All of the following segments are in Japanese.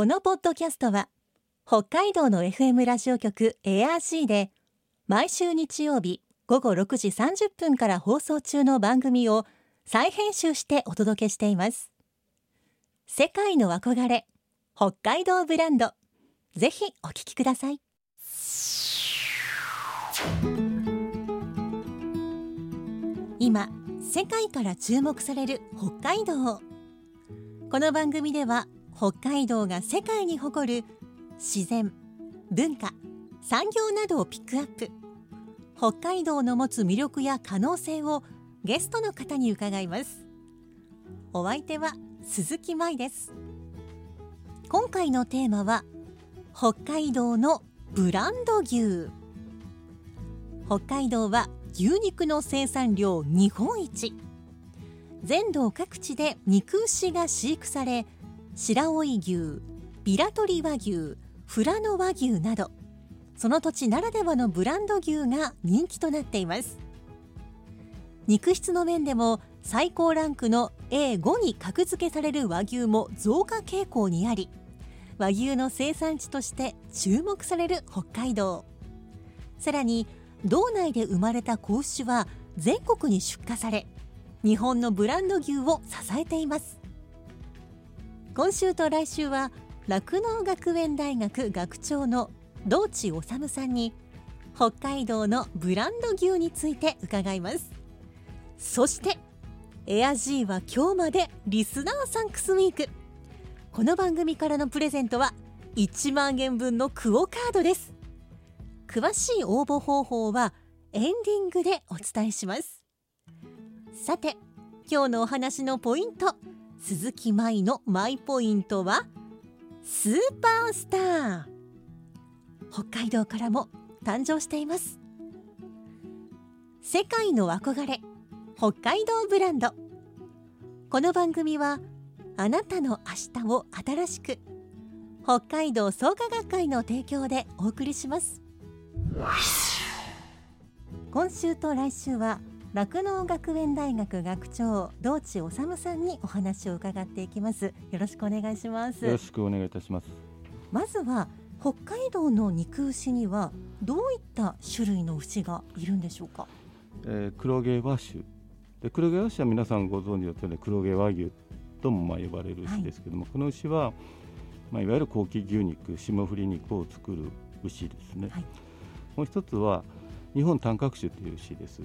このポッドキャストは北海道の FM ラジオ局 ARC で毎週日曜日午後6時30分から放送中の番組を再編集してお届けしています。世界の憧れ北海道ブランドぜひお聞きください。今世界から注目される北海道この番組では北海道が世界に誇る自然文化産業などをピックアップ。北海道の持つ魅力や可能性をゲストの方に伺います。お相手は鈴木舞です。今回のテーマは北海道のブランド牛。北海道は牛肉の生産量日本一。全道各地で肉牛が飼育され白老牛ビラトリ和牛富良野和牛などその土地ならではのブランド牛が人気となっています。肉質の面でも最高ランクの A5 に格付けされる和牛も増加傾向にあり和牛の生産地として注目される北海道。さらに道内で生まれた子牛は全国に出荷され日本のブランド牛を支えています。今週と来週は酪農学園大学学長の道地治さんに北海道のブランド牛について伺います。そしてエアジーは今日までリスナーサンクスウィーク。この番組からのプレゼントは1万円分のクオカードです。詳しい応募方法はエンディングでお伝えします。さて今日のお話のポイント。鈴木舞のマイポイントはスーパースター。北海道からも誕生しています。世界の憧れ北海道ブランド。この番組はあなたの明日を新しく北海道創価学会の提供でお送りします。今週と来週は酪農学園大学学長道地治さんにお話を伺っていきます。よろしくお願いします。よろしくお願いいたします。まずは北海道の肉牛にはどういった種類の牛がいるんでしょうか、えー、黒毛和種で黒毛和種は皆さんご存知の通り黒毛和牛ともまあ呼ばれる牛ですけども、はい、この牛はまあいわゆる高級牛肉霜降り肉を作る牛ですね、はい、もう一つは日本短角種という牛です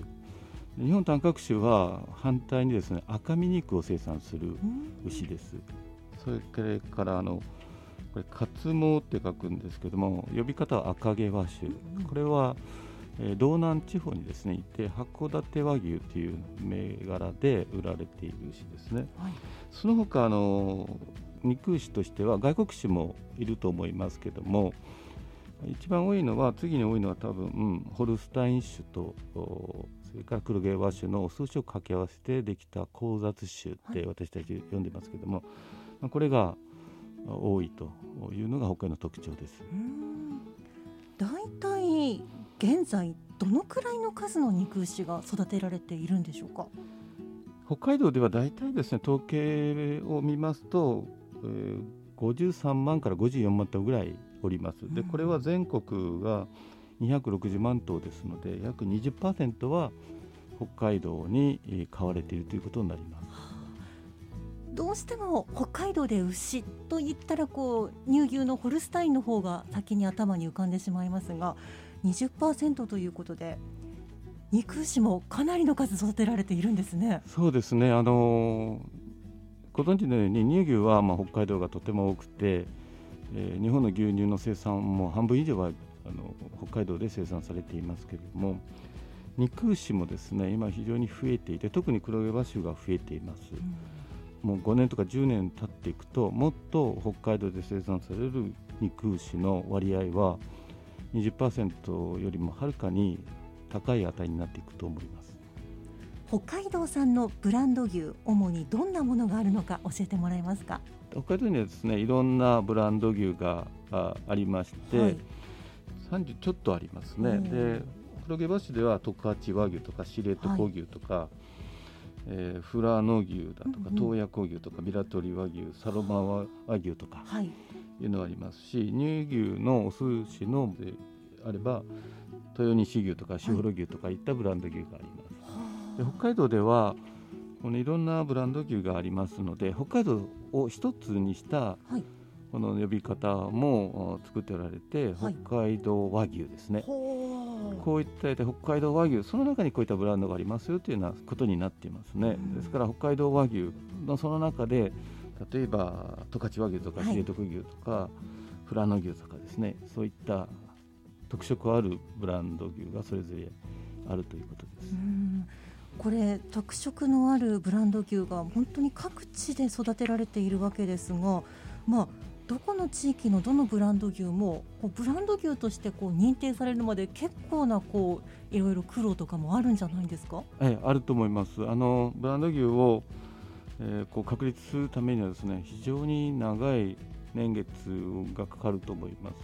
日本短角種は反対にですね赤身肉を生産する牛です。それからあのこれ活毛って書くんですけども呼び方は赤毛和種、これは、えー、道南地方にですねいて函館和牛という銘柄で売られている牛ですね。はい、その他あの肉牛としては外国種もいると思いますけども一番多いのは次に多いのは多分、うん、ホルスタイン種とそれから黒毛和種の数種を掛け合わせてできた交雑種って私たち呼んでますけども、はい、これが多いというのが北海の特徴です。大体現在どのくらいの数の肉牛が育てられているんでしょうか？北海道では大体ですね統計を見ますと、えー、53万から54万頭ぐらいおります。でこれは全国が260万頭ですので約20%は北海道に飼われているということになります。どうしても北海道で牛といったらこう乳牛のホルスタインの方が先に頭に浮かんでしまいますが20%ということで肉牛もかなりの数育てられているんですね。そうですねあのご存知のように乳牛はまあ北海道がとても多くて、えー、日本の牛乳の生産も半分以上はあの北海道で生産されていますけれども肉牛もですね今非常に増えていて特に黒毛和種が増えています、うん、もう5年とか10年経っていくともっと北海道で生産される肉牛の割合は20%よりもはるかに高い値になっていくと思います。北海道産のブランド牛主にどんなものがあるのか教えてもらえますか？北海道にはですねいろんなブランド牛がありまして、はい。30ちょっとありますね。で黒毛和種では十勝和牛とか知床牛とか、はい、えー、フラノ牛だとか、洞爺湖牛とかビラトリ和牛サロマ和牛とかい。うのがありますし、乳牛のお寿司のであれば豊西牛とか士幌牛とかいったブランド牛があります。で北海道ではこのいろんなブランド牛がありますので北海道を一つにしたこの呼び方も作っておられて、北海道和牛ですね。こういった北海道和牛その中にこういったブランドがありますよというようなことになっていますね。ですから北海道和牛のその中で例えば十勝和牛とか知床牛とか、富良野牛とかですね。そういった特色あるブランド牛がそれぞれあるということです。これ特色のあるブランド牛が本当に各地で育てられているわけですが、まあ、どこの地域のどのブランド牛もこうブランド牛としてこう認定されるまで結構なこういろいろ苦労とかもあるんじゃないですか、えあると思います。あのブランド牛を、えー、こう確立するためにはですね非常に長い年月がかかると思います。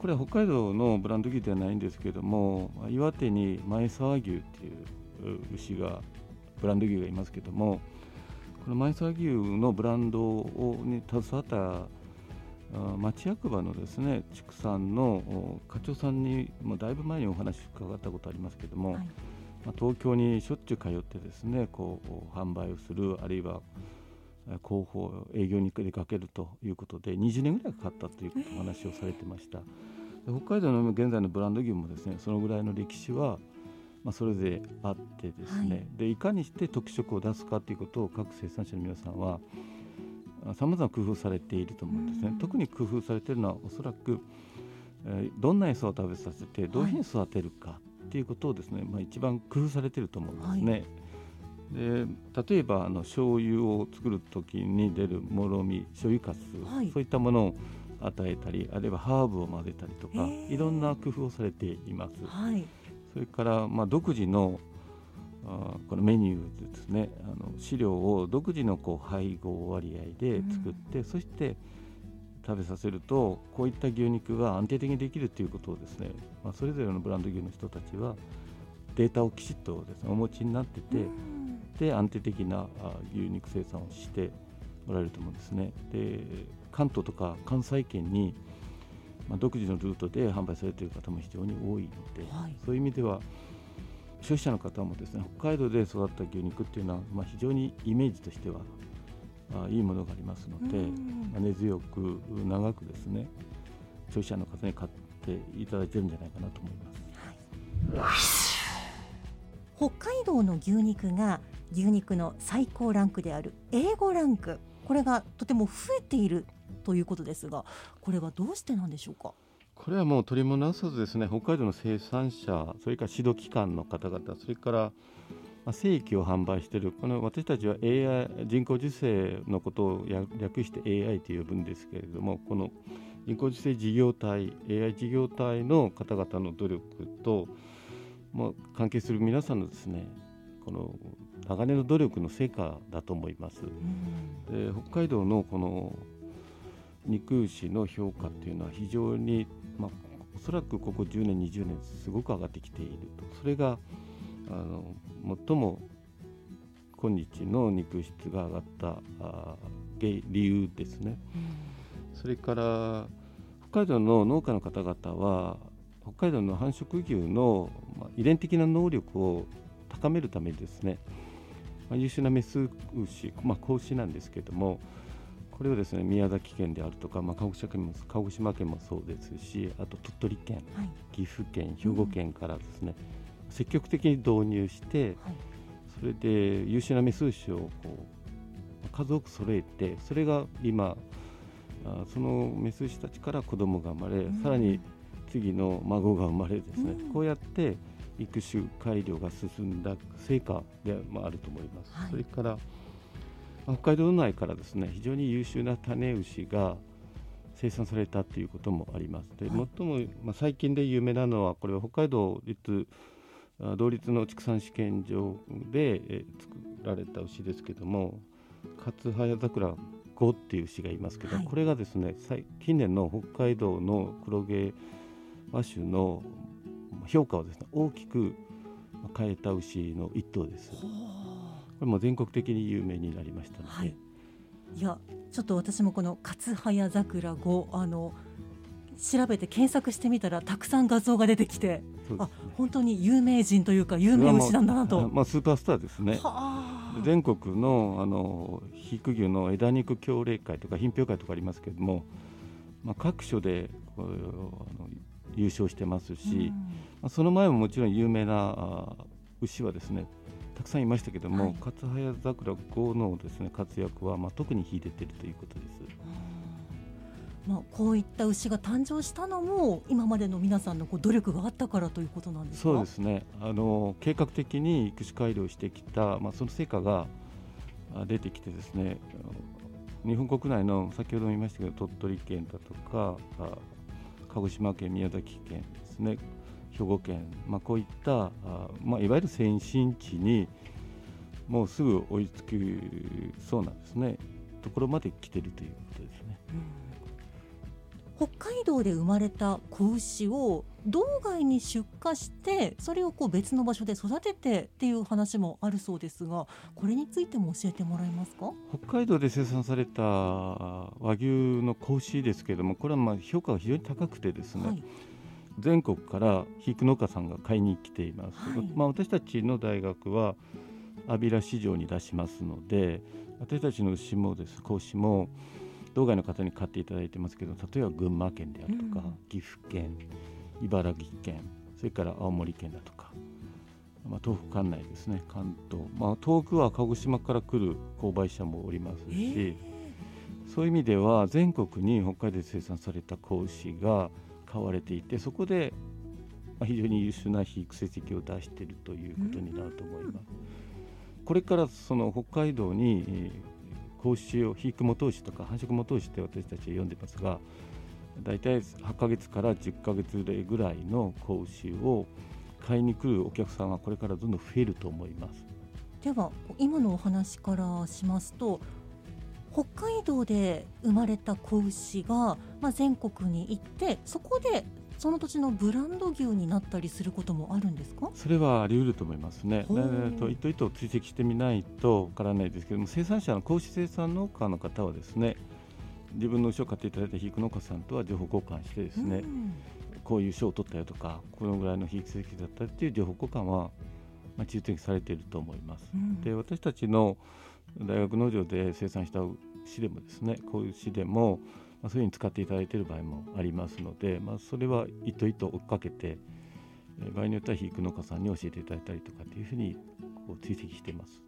これは北海道のブランド牛ではないんですけれども岩手に前沢牛っていう牛がブランド牛がいますけどもこの前沢牛のブランドをに携わった町役場のですね畜産の課長さんにもだいぶ前にお話伺ったことありますけども、はい、まあ、東京にしょっちゅう通ってですねこう販売をするあるいは広報営業に出かけるということで20年ぐらいかかったというお話をされてました、北海道の現在のブランド牛もですねそのぐらいの歴史はまあ、それぞれあってですね、はい、でいかにして特色を出すかということを各生産者の皆さんはさまざま工夫されていると思うんですね、特に工夫されているのはおそらく、えー、どんな餌を食べさせてどういうふうに育てるかっていうことをですね、まあ、一番工夫されていると思うんですね。はい。で例えばあの醤油を作る時に出るもろみ醤油かす、はい、そういったものを与えたりあるいはハーブを混ぜたりとかいろんな工夫をされています。はい、それからまあ独自のあこのメニューですね。あの飼料を独自のこう配合割合で作って、うん、そして食べさせるとこういった牛肉が安定的にできるということをですね、まあ、それぞれのブランド牛の人たちはデータをきちっとです、ね、お持ちになってて、うん、で安定的な牛肉生産をしておられると思うんですね。で関東とか関西圏に、まあ、独自のルートで販売されている方も非常に多いので、はい、そういう意味では消費者の方もですね北海道で育った牛肉っていうのは、まあ、非常にイメージとしてはあいいものがありますので、まあ、根強く長くですね消費者の方に買っていただいてるんじゃないかなと思います、はい、北海道の牛肉が牛肉の最高ランクである A5 ランクこれがとても増えているということですがこれはどうしてなんでしょうか？これはもう取り物なさずですね北海道の生産者それから指導機関の方々それから正規を販売しているこの私たちは AI 人工授精のことを略して AI と呼ぶんですけれどもこの人工授精事業体 AI 事業体の方々の努力ともう関係する皆さんのですねこの長年の努力の成果だと思います。で北海道のこの肉牛の評価っていうのは非常にまあ、おそらくここ10年20年すごく上がってきていると。それがあの最も今日の肉質が上がったあ理由ですね、うん、それから北海道の農家の方々は北海道の繁殖牛の、まあ、遺伝的な能力を高めるためにですね、まあ、優秀なメス牛、まあ、子牛なんですけどもこれをですね宮崎県であるとか、まあ、鹿児島県も鹿児島県もそうですしあと鳥取県、はい、岐阜県兵庫県からですね、うん、積極的に導入して、はい、それで優秀なメス牛をこう数多く揃えてそれが今あそのメス牛たちから子供が生まれ、うん、さらに次の孫が生まれですね、うん、こうやって育種改良が進んだ成果でもあると思います。はい、それから北海道内からですね非常に優秀な種牛が生産されたということもあります。で、はい、最も、まあ、最近で有名なのはこれは北海道立同立の畜産試験場で、え作られた牛ですけども勝早桜5っていう牛がいますけど、はい、これがですね近年の北海道の黒毛和種の評価をですね大きく変えた牛の一頭です。これも全国的に有名になりましたので、はい、いやちょっと私もこの勝早桜5あの調べて検索してみたらたくさん画像が出てきて、ね、あ本当に有名人というか有名牛なんだなと、まあ、スーパースターですね。全国のあの肥育牛の枝肉協励会とか品評会とかありますけれども、まあ、各所であの優勝してますし、まあ、その前ももちろん有名な牛はですねたくさんいましたけども、はい、勝早桜5のですね活躍はまあ特に秀でているということです。まあ、こういった牛が誕生したのも今までの皆さんのこう努力があったからということなんですそうですね。あの計画的に育種改良してきた、まあ、その成果が出てきてですね日本国内の先ほども言いましたけど鳥取県だとか鹿児島県宮崎県ですね兵庫県、まあ、こういったあ、まあ、いわゆる先進地にもうすぐ追いつきそうなんですね。ところまで来てるということですね。北海道で生まれた子牛を道外に出荷してそれをこう別の場所で育ててっていう話もあるそうですがこれについても教えてもらえますか？北海道で生産された和牛の子牛ですけれどもこれはまあ評価が非常に高くてですね、はい全国から肥育農家さんが買いに来ています、はい、まあ、私たちの大学は安平市場に出しますので私たちの牛もです子牛も道外の方に買っていただいてますけど例えば群馬県であるとか、うん、岐阜県茨城県それから青森県だとか、まあ、東北管内ですね関東、まあ、遠くは鹿児島から来る購買者もおりますし、えー、そういう意味では全国に北海道で生産された子牛が買われていてそこで非常に優秀な肥育成績を出しているということになると思います。これからその北海道に子牛を肥育元牛とか繁殖元牛って私たちは呼んでますが大体8ヶ月から10ヶ月ぐらいの子牛を買いに来るお客さんはこれからどんどん増えると思いますでは今のお話からしますと北海道で生まれた子牛が、まあ、全国に行ってそこでその土地のブランド牛になったりすることもあるんですか？それはあり得ると思いますね。えー、と糸々追跡してみないとわからないですけども生産者の子牛生産農家の方はですね自分の牛を買っていただいた肥育農家さんとは情報交換してですね、うん、こういう賞を取ったよとかこのぐらいの肥育成績だったっていう情報交換は、まあ、中的されていると思います。うん、で私たちの大学農場で生産した市でもですねこういう市でも、まあ、そういうふうに使っていただいている場合もありますので、まあ、それは一頭一頭追っかけて、え場合によっては肥育農家さんに教えていただいたりとかっていうふうにこう追跡しています。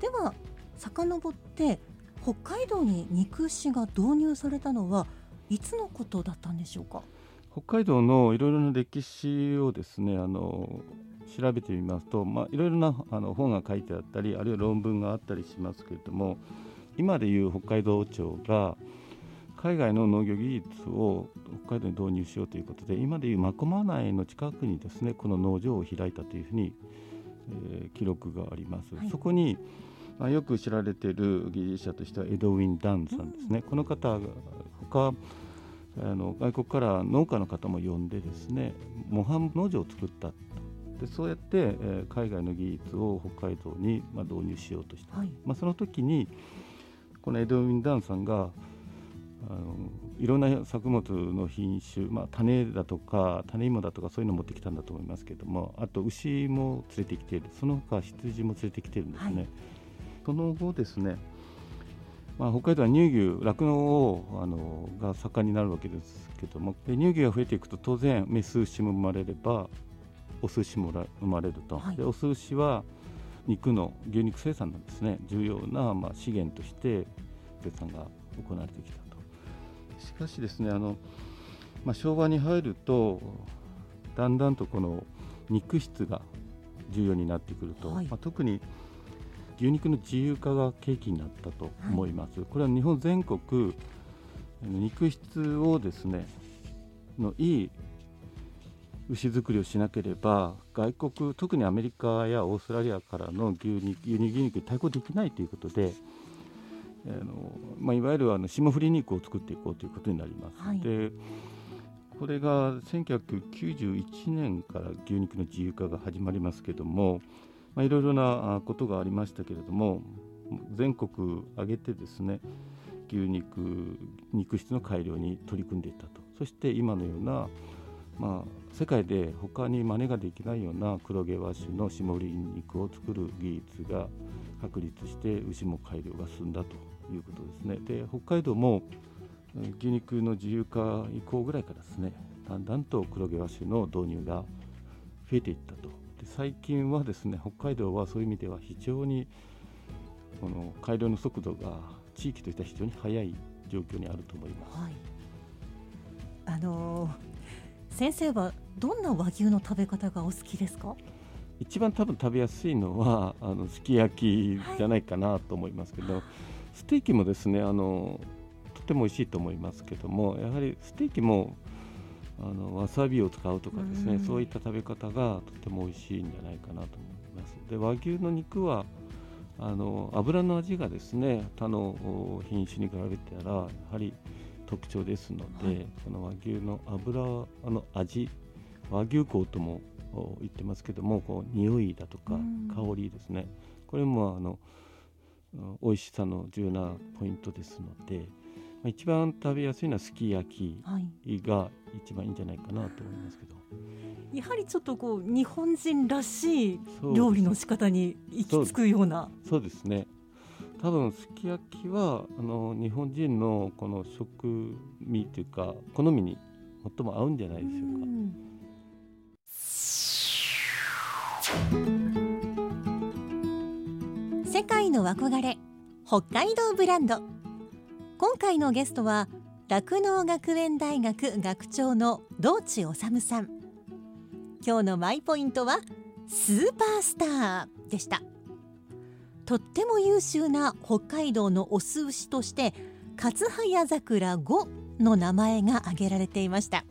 では遡って北海道に肉牛が導入されたのはいつのことだったんでしょうか？北海道のいろいろな歴史をですねあの調べてみますと、まあ、いろいろなあの本が書いてあったりあるいは論文があったりしますけれども今でいう北海道庁が海外の農業技術を北海道に導入しようということで今でいう真駒内の近くにですねこの農場を開いたというふうに、えー、記録があります。はい、そこにまあ、よく知られている技術者としてはエドウィン・ダンさんですね、うん、この方他あの外国から農家の方も呼んでですね模範農場を作ったでそうやって、えー、海外の技術を北海道に、まあ、導入しようとした、はい、まあ、その時にこのエドウィン・ダンさんがあのいろんな作物の品種、まあ、種だとか種芋だとかそういうのを持ってきたんだと思いますけどもあと牛も連れてきている。その他羊も連れてきているんですね、はい、その後ですね、まあ、北海道は乳牛酪農をあのが盛んになるわけですけども乳牛が増えていくと当然メス牛も生まれればお寿司も生まれると、はい、でお寿司は肉の牛肉生産のですね。重要なまあ資源として生産が行われてきたと。しかしですねあの、まあ、昭和に入るとだんだんとこの肉質が重要になってくると、はい、まあ、特に牛肉の自由化が契機になったと思います、はい、これは日本全国肉質をですねのいい牛作りをしなければ外国特にアメリカやオーストラリアからの牛肉輸入牛肉に対抗できないということであの、まあ、いわゆるあの霜降り肉を作っていこうということになります。はい、でこれが1991年から牛肉の自由化が始まりますけどもまあ、いろいろなことがありましたけれども全国挙げてですね牛肉肉質の改良に取り組んでいったとそして今のような、まあ、世界で他に真似ができないような黒毛和種の霜降り肉を作る技術が確立して牛も改良が進んだということですね。で北海道も牛肉の自由化以降ぐらいからですねだんだんと黒毛和種の導入が増えていったとで最近はですね北海道はそういう意味では非常にこの改良の速度が地域としては非常に速い状況にあると思います。はい、あのー、先生はどんな和牛の食べ方がお好きですか？一番多分食べやすいのはあのすき焼きじゃないかなと思いますけど、はい、ステーキもですねあのとても美味しいと思いますけどもやはりステーキもあのわさびを使うとかですね、うん、そういった食べ方がとても美味しいんじゃないかなと思います。で和牛の肉はあの油の味がですね他の品種に比べたらやはり特徴ですので、はい、この和牛の油の味和牛香とも言ってますけどもこう匂いだとか香りですね、これもあの美味しさの重要なポイントですので、まあ、一番食べやすいのはすき焼きが一番いいんじゃないかなと思いますけど。やはりちょっとこう日本人らしい料理の仕方に行き着くような。そうですね多分すき焼きはあの日本人のこの食味というか好みに最も合うんじゃないでしょうか。世界の憧れ北海道ブランド。今回のゲストは酪農学園大学学長の道地治さん。今日のマイポイントはスーパースターでした。とっても優秀な北海道のオス牛として勝早桜5の名前が挙げられていました。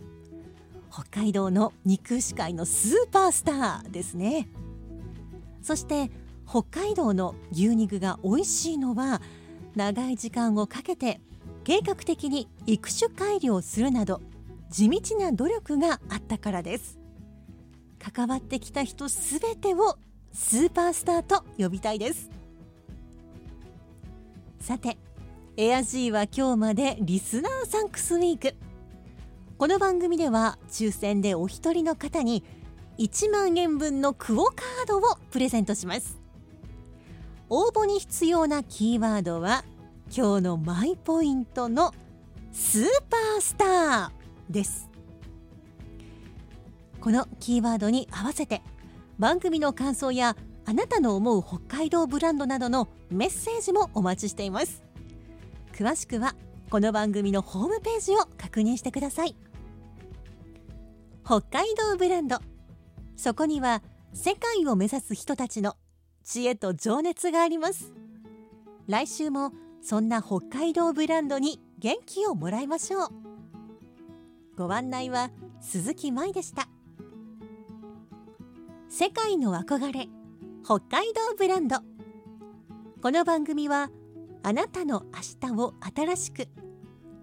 北海道の肉牛界のスーパースターですね。そして北海道の牛肉が美味しいのは長い時間をかけて計画的に育種改良するなど地道な努力があったからです。関わってきた人すべてをスーパースターと呼びたいです。さてエアジーは今日までリスナーサンクスウィーク。この番組では抽選でお一人の方に1万円分のクオカードをプレゼントします。応募に必要なキーワードは今日のマイポイントのスーパースターです。このキーワードに合わせて番組の感想やあなたの思う北海道ブランドなどのメッセージもお待ちしています。詳しくはこの番組のホームページを確認してください。北海道ブランド。そこには世界を目指す人たちの知恵と情熱があります。来週もそんな北海道ブランドに元気をもらいましょう。ご案内は鈴木舞でした。世界の憧れ北海道ブランド。この番組はあなたの明日を新しく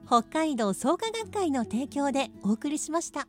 北海道創価学会の提供でお送りしました。